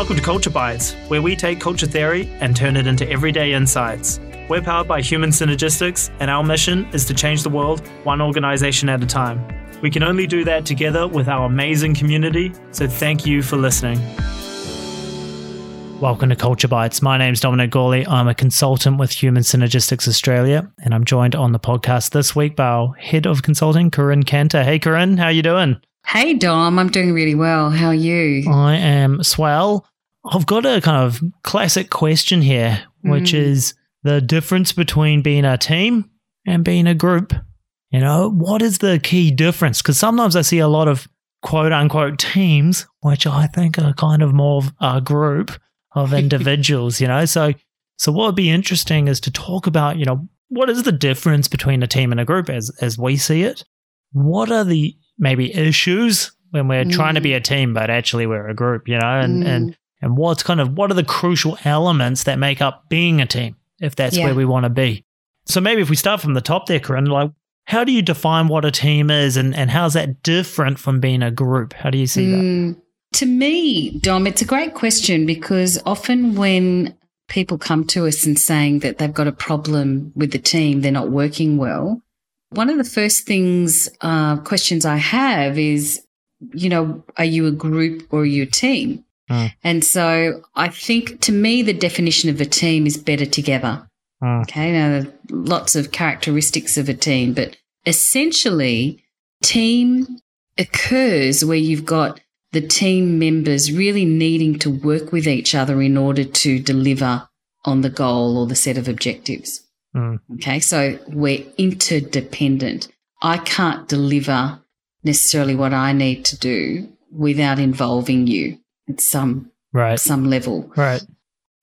Welcome to Culture Bites, where we take culture theory and turn it into everyday insights. We're powered by Human Synergistics, and our mission is to change the world one organization at a time. We can only do that together with our amazing community, so thank you for listening. Welcome to Culture Bites. My name's Dominic Gawley. I'm a consultant with Human Synergistics Australia, and I'm joined on the podcast this week by our head of consulting, Corinne Cantor. Hey, Corinne, how you doing? Hey, Dom. I'm doing really well. How are you? I am swell. I've got a kind of classic question here, which Mm. is the difference between being a team and being a group. You know, what is the key difference? Because sometimes I see a lot of quote unquote teams, which I think are kind of more of a group of individuals, you know? So, so what would be interesting is to talk about, you know, what is the difference between a team and a group as, as we see it? What are the maybe issues when we're trying to be a team, but actually we're a group, you know? And, Mm. and, and what's kind of, what are the crucial elements that make up being a team, if that's Yeah. where we want to be? So maybe if we start from the top there, Corinne, like, how do you define what a team is and, and how's that different from being a group? How do you see that? Mm, to me, Dom, it's a great question because often when people come to us and saying that they've got a problem with the team, they're not working well. One of the first things, uh, questions I have is, you know, are you a group or are you a team? Mm. And so I think to me, the definition of a team is better together. Mm. Okay. Now, lots of characteristics of a team, but essentially, team occurs where you've got the team members really needing to work with each other in order to deliver on the goal or the set of objectives. Mm. Okay. So we're interdependent. I can't deliver necessarily what I need to do without involving you at some, Right. some level. Right.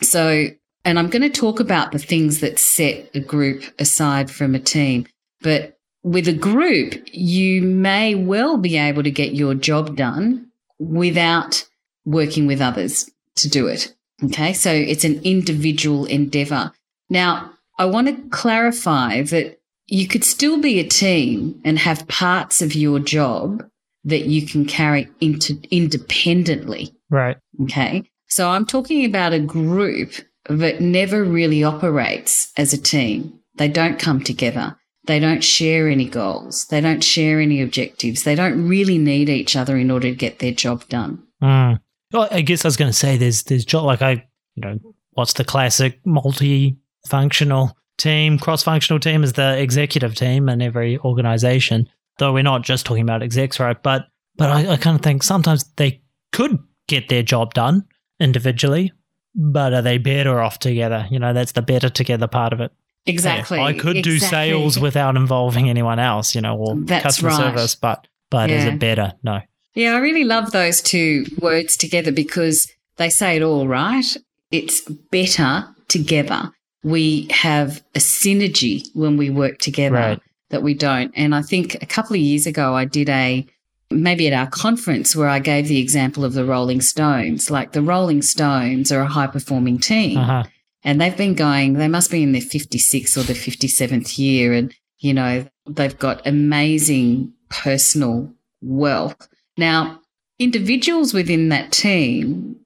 So, and I'm going to talk about the things that set a group aside from a team. But with a group, you may well be able to get your job done without working with others to do it. Okay. So it's an individual endeavor. Now, I want to clarify that you could still be a team and have parts of your job that you can carry into independently. Right. Okay. So I'm talking about a group that never really operates as a team. They don't come together. They don't share any goals. They don't share any objectives. They don't really need each other in order to get their job done. Mm. Well, I guess I was going to say there's there's jo- like I you know what's the classic multi-functional team cross-functional team is the executive team in every organization. Though we're not just talking about execs, right? But but I, I kind of think sometimes they could get their job done individually, but are they better off together? You know, that's the better together part of it. Exactly. Yeah, I could do Exactly. sales without involving anyone else, you know, or That's customer right. service, but but is it better? No. Yeah, I really love those two words together because they say it all, right? It's better together. We have a synergy when we work together Right. that we don't. And I think a couple of years ago, I did a maybe at our conference where I gave the example of the Rolling Stones. Like the Rolling Stones are a high performing team Uh-huh. and they've been going, they must be in their 56th or their 57th year. And, you know, they've got amazing personal wealth. Now, individuals within that team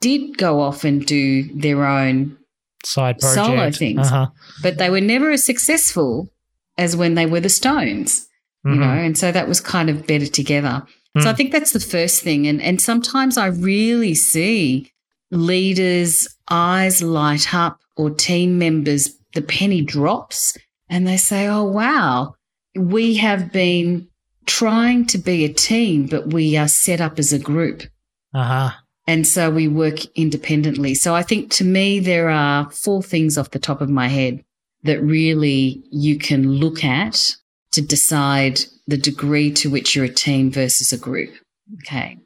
did go off and do their own, Side project. Solo things. Uh-huh. but they were never as successful as when they were the Stones, you Mhm. know, and so that was kind of better together. So I Mm. think that's the first thing. And, and sometimes I really see leaders' eyes light up or team members, the penny drops and they say, Oh, wow, we have been trying to be a team, but we are set up as a group. Uh-huh. And so we work independently. So I think to me, there are four things off the top of my head that really you can look at to decide the degree to which you're a team versus a group. Okay.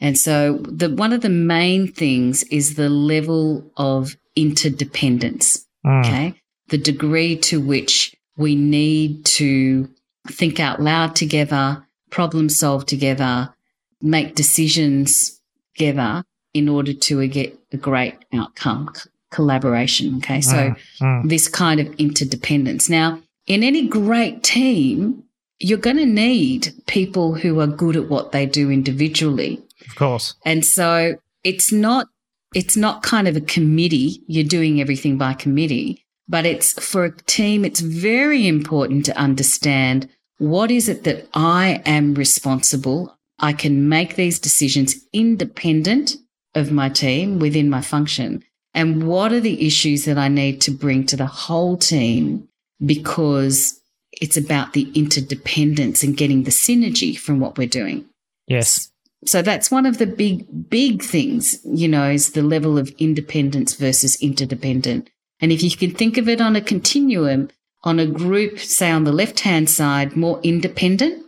And so the, one of the main things is the level of interdependence. Mm. Okay. The degree to which we need to think out loud together, problem solve together, make decisions together in order to get a great outcome, collaboration. Okay. So Mm, mm. this kind of interdependence. Now, in any great team, you're going to need people who are good at what they do individually. Of course. And so it's not it's not kind of a committee. You're doing everything by committee, but it's for a team. It's very important to understand what is it that I am responsible. I can make these decisions independent of my team within my function. And what are the issues that I need to bring to the whole team because it's about the interdependence and getting the synergy from what we're doing. Yes. So that's one of the big, big things, you know, is the level of independence versus interdependent. And if you can think of it on a continuum, on a group, say on the left hand side, more independent.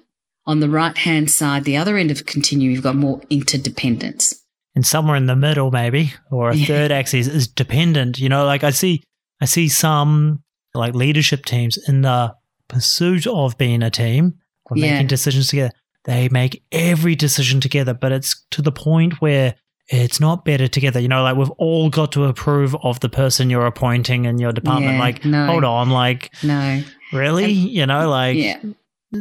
On the right hand side, the other end of continuum, you've got more interdependence. And somewhere in the middle, maybe, or a Yeah. third axis is dependent. You know, like I see, I see some like leadership teams in the pursuit of being a team or Yeah. making decisions together. They make every decision together, but it's to the point where it's not better together. You know, like we've all got to approve of the person you're appointing in your department. Yeah, like, no. hold on, like, No. really? And- you know, like, yeah.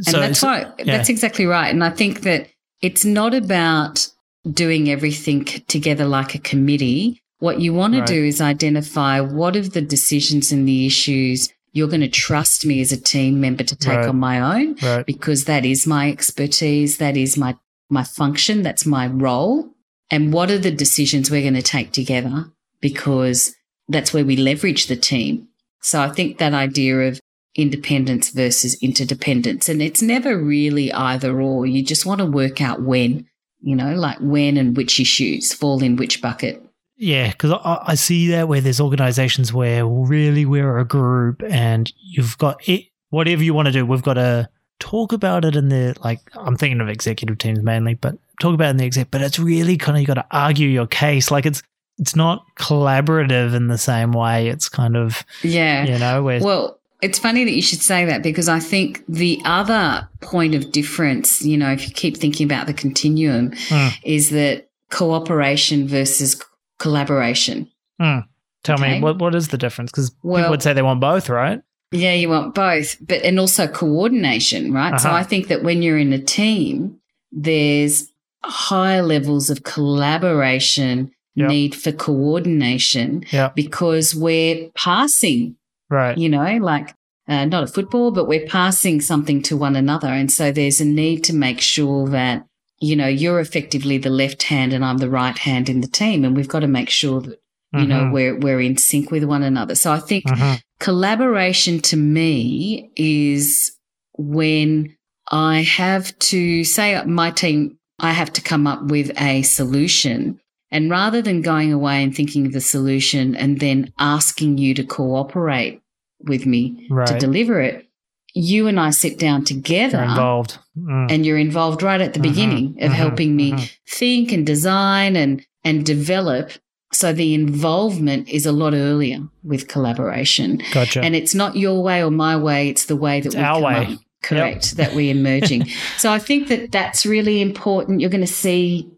so and that's why that's exactly right. And I think that it's not about doing everything together like a committee. What you want Right. to do is identify what of the decisions and the issues you're going to trust me as a team member to take Right. on my own right. because that is my expertise, that is my my function, that's my role. And what are the decisions we're going to take together because that's where we leverage the team. So I think that idea of independence versus interdependence. And it's never really either or. You just want to work out when, you know, like when and which issues fall in which bucket. Yeah, because I, I see that where there's organizations where really we're a group and you've got it, whatever you want to do, we've got to talk about it in the, like, I'm thinking of executive teams mainly, but talk about it in the exec, but it's really kind of, you got to argue your case. Like it's, it's not collaborative in the same way. It's kind of, Yeah. you know, where, Well, it's funny that you should say that because I think the other point of difference, you know, if you keep thinking about the continuum, Hmm. is that cooperation versus collaboration. tell okay. me, what, what is the difference? Because people would say they want both, right? Yeah, you want both, but and also coordination, right? So Uh-huh. I think that when you're in a team, there's high levels of collaboration, Yep. need for coordination Yeah, because we're passing right. you know, like uh, not a football, but we're passing something to one another. And so there's a need to make sure that, you know, you're effectively the left hand and I'm the right hand in the team. And we've got to make sure that, you know, Mhm. we're, we're in sync with one another. So I think Mhm. collaboration to me is when I have to say my team, I have to come up with a solution. And rather than going away and thinking of the solution and then asking you to cooperate with me to deliver it, you and I sit down together They're involved. Mm. and you're involved right at the Mhm, beginning of mhm, helping me mhm. think and design and and develop. So the involvement is a lot earlier with collaboration. Gotcha. And it's not your way or my way, it's the way that It's we our way. up- Correct, that we're emerging. so I think that that's really important. You're going to see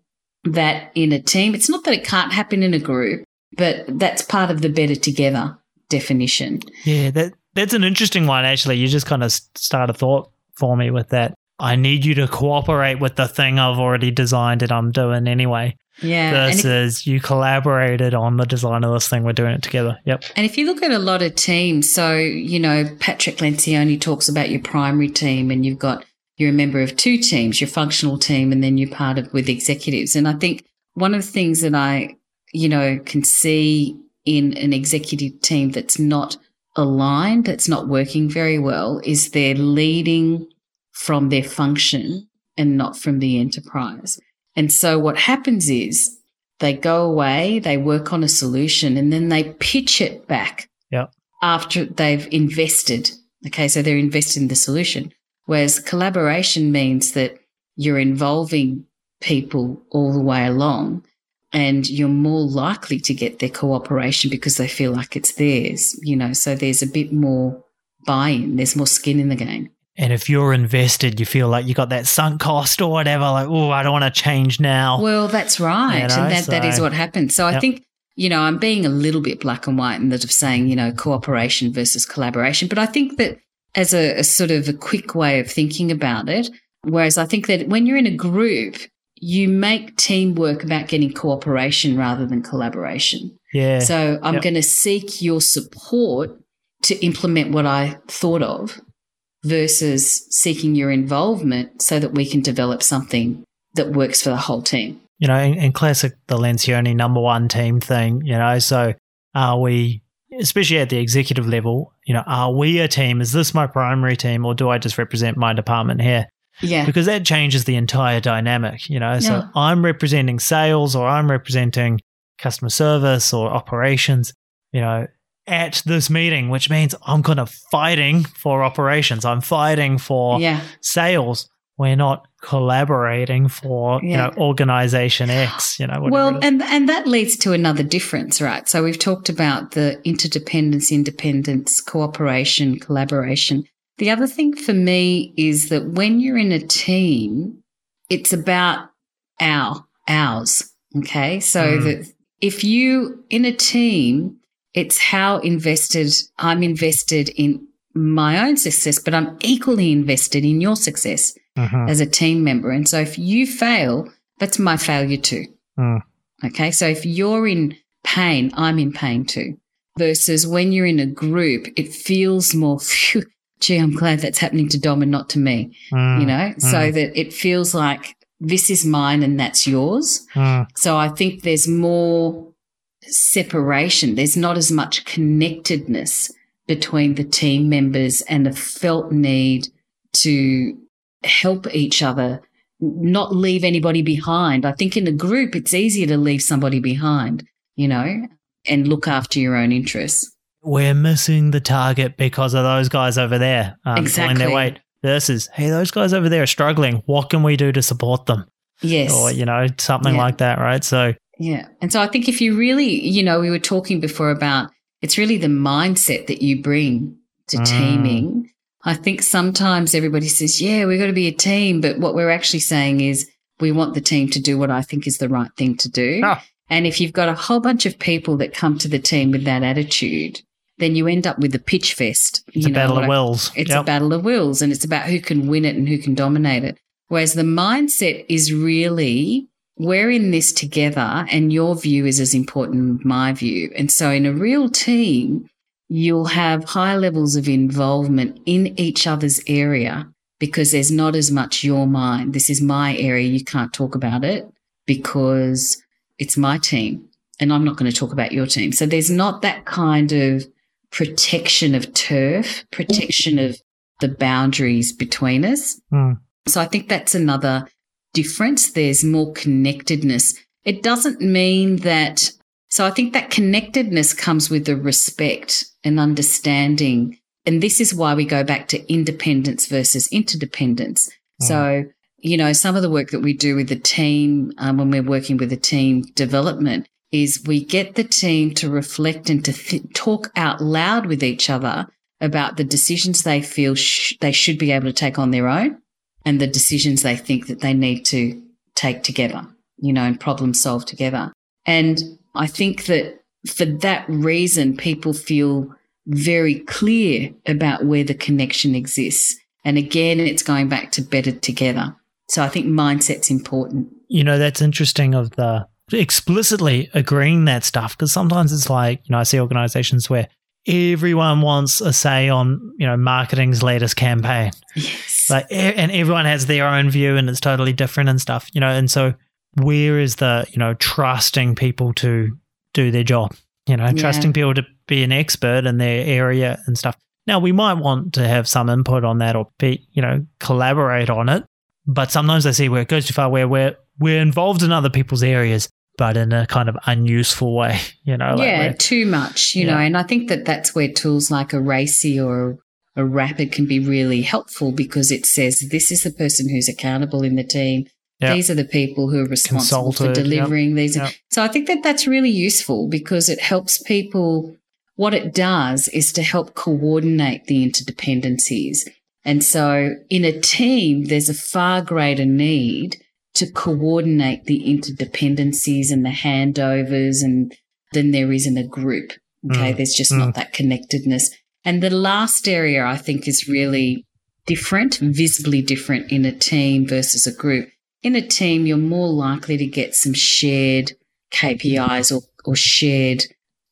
that in a team. It's not that it can't happen in a group, but that's part of the better together definition. Yeah, that that's an interesting one. Actually, you just kind of start a thought for me with that. I need you to cooperate with the thing I've already designed and I'm doing anyway. Yeah. and if- Versus you collaborated on the design of this thing. We're doing it together. Yep. And if you look at a lot of teams, so, you know, Patrick Lencioni talks about your primary team and you've got, you're a member of two teams, your functional team, and then you're part of with executives. And I think one of the things that I, you know, can see in an executive team that's not aligned, that's not working very well, is they're leading from their function and not from the enterprise. And so what happens is they go away, they work on a solution, and then they pitch it back Yep. after they've invested. Okay, so they're invested in the solution. Whereas collaboration means that you're involving people all the way along and you're more likely to get their cooperation because they feel like it's theirs, you know, so there's a bit more buy in, there's more skin in the game. And if you're invested, you feel like you got that sunk cost or whatever. Like, oh, I don't want to change now. Well, that's right. You know, and that, that is what happens. So I think, you know, I'm being a little bit black and white in that of saying, you know, cooperation versus collaboration. But I think that as a, a sort of a quick way of thinking about it, whereas I think that when you're in a group, you make teamwork about getting cooperation rather than collaboration. Yeah. So I'm Yep. going to seek your support to implement what I thought of versus seeking your involvement so that we can develop something that works for the whole team. you know, in, in classic the Lencioni number one team thing, you know, so are we, especially at the executive level, you know, are we a team? Is this my primary team or do I just represent my department here? Yeah. Because that changes the entire dynamic, you know. So Yeah. I'm representing sales or I'm representing customer service or operations, you know, at this meeting, which means I'm kind of fighting for operations. I'm fighting for Yeah. sales. We're not collaborating for, you know, organization X, you know, Well, and and that leads to another difference, right? So we've talked about the interdependence, independence, cooperation, collaboration. The other thing for me is that when you're in a team, it's about our ours. Okay, so Mm. that if you in a team, it's how invested I'm invested in my own success, but I'm equally invested in your success Mhm. as a team member. And so if you fail, that's my failure too. Mm. Okay. So if you're in pain, I'm in pain too. Versus when you're in a group, it feels more, phew, gee, I'm glad that's happening to Dom and not to me, Mm. you know, so Mm. that it feels like this is mine and that's yours. Mm. So I think there's more separation. There's not as much connectedness between the team members and a felt need to help each other, not leave anybody behind. I think in a group, it's easier to leave somebody behind, you know, and look after your own interests. We're missing the target because of those guys over there um, pulling Exactly. their weight. Versus, hey, those guys over there are struggling. What can we do to support them? Yes. Or, you know, something Yeah. like that, right? So, Yeah. And so I think if you really, you know, we were talking before about it's really the mindset that you bring to Mm. teaming. I think sometimes everybody says, yeah, we've got to be a team. But what we're actually saying is we want the team to do what I think is the right thing to do. Ah. And if you've got a whole bunch of people that come to the team with that attitude, then you end up with a pitch fest. it's you a know, battle what of wills. it's Yep. a battle of wills and it's about who can win it and who can dominate it. Whereas the mindset is really, we're in this together and your view is as important as my view. And so in a real team, you'll have high levels of involvement in each other's area because there's not as much your mind. This is my area. You can't talk about it because it's my team and I'm not going to talk about your team. So there's not that kind of protection of turf, protection of the boundaries between us. Mm. So I think that's another difference. There's more connectedness. It doesn't mean that. So I think that connectedness comes with the respect and understanding. And this is why we go back to independence versus interdependence. So, you know, some of the work that we do with the team um, when we're working with the team development is we get the team to reflect and to th- talk out loud with each other about the decisions they feel sh- they should be able to take on their own and the decisions they think that they need to take together, you know, and problem solve together. And I think that for that reason, people feel very clear about where the connection exists. And again, it's going back to better together. So I think mindset's important. you know that's interesting of the explicitly agreeing that stuff because sometimes it's like you know i see organizations where everyone wants a say on you know marketing's latest campaign Yes. like and everyone has their own view and it's totally different and stuff you know and so where is the you know trusting people to do their job you know Yeah. trusting people to be an expert in their area and stuff now we might want to have some input on that or be you know collaborate on it but sometimes I see where it goes too far where we're we're involved in other people's areas but in a kind of unuseful way you know like yeah, too much, you Yeah. know, and I think that that's where tools like a RACI or a Rapid can be really helpful because it says this is the person who's accountable in the team. Yeah. These are the people who are responsible for Consulted, yep, delivering these. yep. So I think that that's really useful because it helps people. What it does is to help coordinate the interdependencies. And so in a team, there's a far greater need to coordinate the interdependencies and the handovers and than there is in a group. Okay. Mm, There's just mm. not that connectedness. And the last area I think is really different, visibly different in a team versus a group in a team, you're more likely to get some shared KPIs or, or shared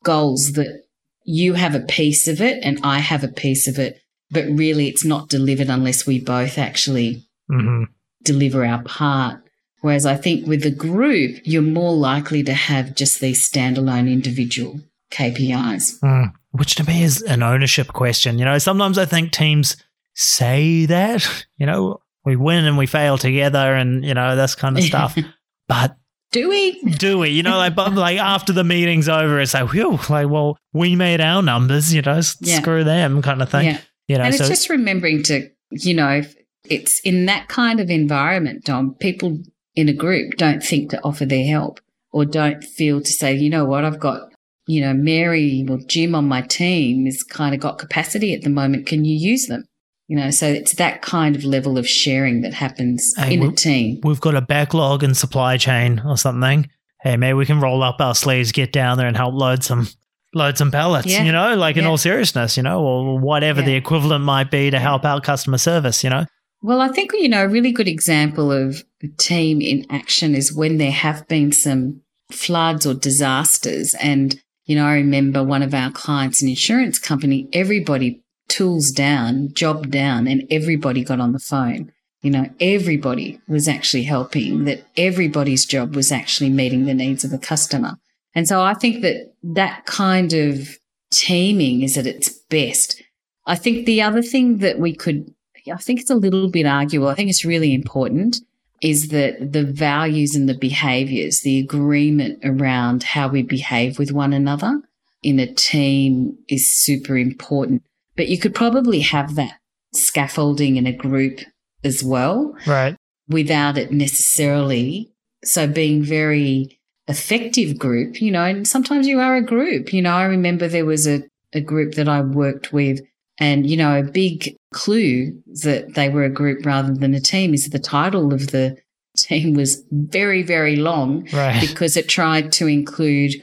goals that you have a piece of it and I have a piece of it, but really it's not delivered unless we both actually hmm deliver our part. Whereas I think with the group, you're more likely to have just these standalone individual KPIs. Mm. Which to me is an ownership question. You know, sometimes I think teams say that, you know, we win and we fail together and, you know, this kind of stuff. but Do we? do we? You know, like, but like after the meeting's over, it's like, whew, like, well, we made our numbers, you know, Yeah. screw them kind of thing. Yeah. You know, and so it's just remembering to, you know, it's in that kind of environment, Dom, people in a group don't think to offer their help or don't feel to say, you know what, I've got, you know, Mary or Jim on my team has kind of got capacity at the moment. Can you use them? You know, so it's that kind of level of sharing that happens Hey, in a team. we've got a backlog in supply chain or something. Hey, maybe we can roll up our sleeves, get down there and help load some load some pallets, Yeah. you know, like in all seriousness, you know, or whatever the equivalent might be to help out customer service, you know. Well, I think, you know, a really good example of a team in action is when there have been some floods or disasters. And, you know, I remember one of our clients, an insurance company, everybody tools down, job down, and everybody got on the phone. You know, everybody was actually helping, that everybody's job was actually meeting the needs of the customer. And so I think that that kind of teaming is at its best. I think the other thing that we could I think it's a little bit arguable. I think it's really important is that the values and the behaviors, the agreement around how we behave with one another in a team is super important. But you could probably have that scaffolding in a group as well Right. without it necessarily. So being very effective group, you know, and sometimes you are a group. You know, I remember there was a, a group that I worked with and, you know, a big clue that they were a group rather than a team is the title of the team was very, very long Right. because it tried to include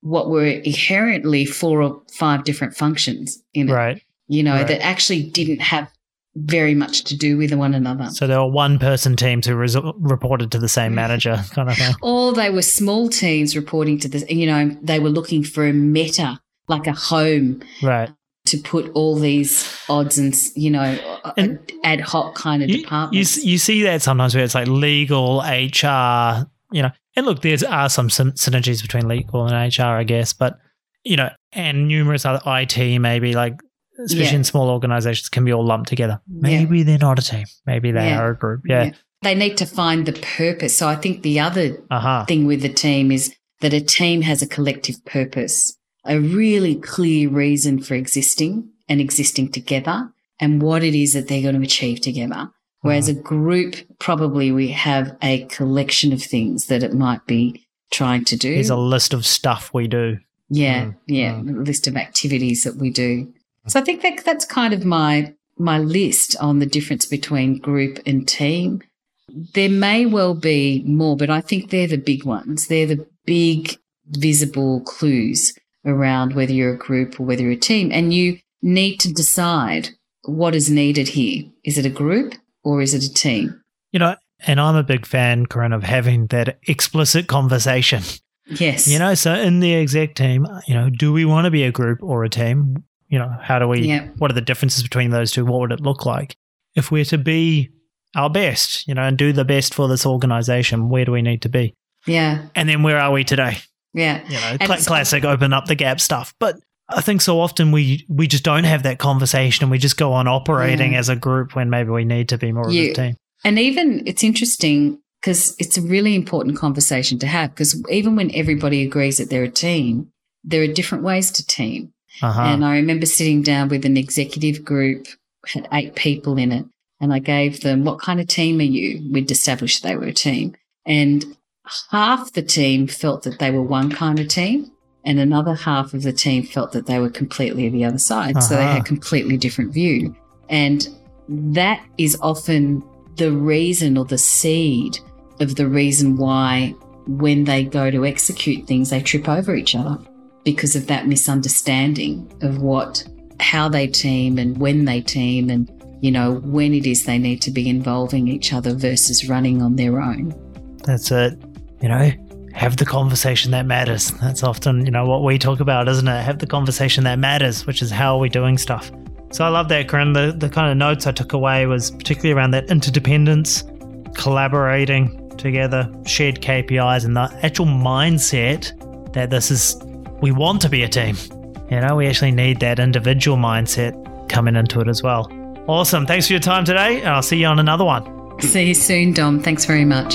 what were inherently four or five different functions in it, right. you know, Right. that actually didn't have very much to do with one another. So there were one person teams who res- reported to the same mm. manager kind of thing. Or they were small teams reporting to the, you know, they were looking for a meta, like a home Right. To put all these odds and, you know, And- ad hoc kind of You, you, departments. s- you see that sometimes where it's like legal, HR, you know, and look, there are some, synergies between legal and HR, I guess, but, you know, and numerous other IT, maybe like, especially Yeah. in small organizations, can be all lumped together. Maybe they're not a team. Maybe they Yeah. are a group. Yeah. They need to find the purpose. So I think the other Uh huh. thing with the team is that a team has a collective purpose, a really clear reason for existing and existing together and what it is that they're going to achieve together. Whereas a mm-hmm. group, probably we have a collection of things that it might be trying to do. Here's a list of stuff we do. yeah, Mm, yeah, mm. a list of activities that we do. Mm. So I think that that's kind of my my list on the difference between group and team. There may well be more, but I think they're the big ones. They're the big visible clues around whether you're a group or whether you're a team. And you need to decide what is needed here. Is it a group or is it a team? You know, and I'm a big fan, Corinne, of having that explicit conversation. Yes. You know, so in the exec team, you know, do we want to be a group or a team? You know, how do we, Yeah. what are the differences between those two? What would it look like? If we're to be our best, you know, and do the best for this organization, where do we need to be? Yeah. And then where are we today? Yeah. You know, it's- classic open up the gap stuff. But I think so often we we just don't have that conversation and we just go on operating Yeah. as a group when maybe we need to be more of a team. And even it's interesting because it's a really important conversation to have because even when everybody agrees that they're a team, there are different ways to team. Uh-huh. And I remember sitting down with an executive group, had eight people in it, and I gave them, What kind of team are you? We'd established they were a team. And half the team felt that they were one kind of team, and another half of the team felt that they were completely the other side. So they Uh-huh. had a completely different view. And that is often the reason or the seed of the reason why when they go to execute things, they trip over each other because of that misunderstanding of what, how they team and when they team and, you know, when it is they need to be involving each other versus running on their own. That's it. You know, have the conversation that matters. That's often, you know, what we talk about, isn't it? Have the conversation that matters, which is how are we doing stuff. So I love that, Corinne. The, the kind of notes I took away was particularly around that interdependence, collaborating together, shared KPIs, and the actual mindset that this is, we want to be a team. You know, we actually need that individual mindset coming into it as well. Awesome. Thanks for your time today, and I'll see you on another one. See you soon, Dom. Thanks very much.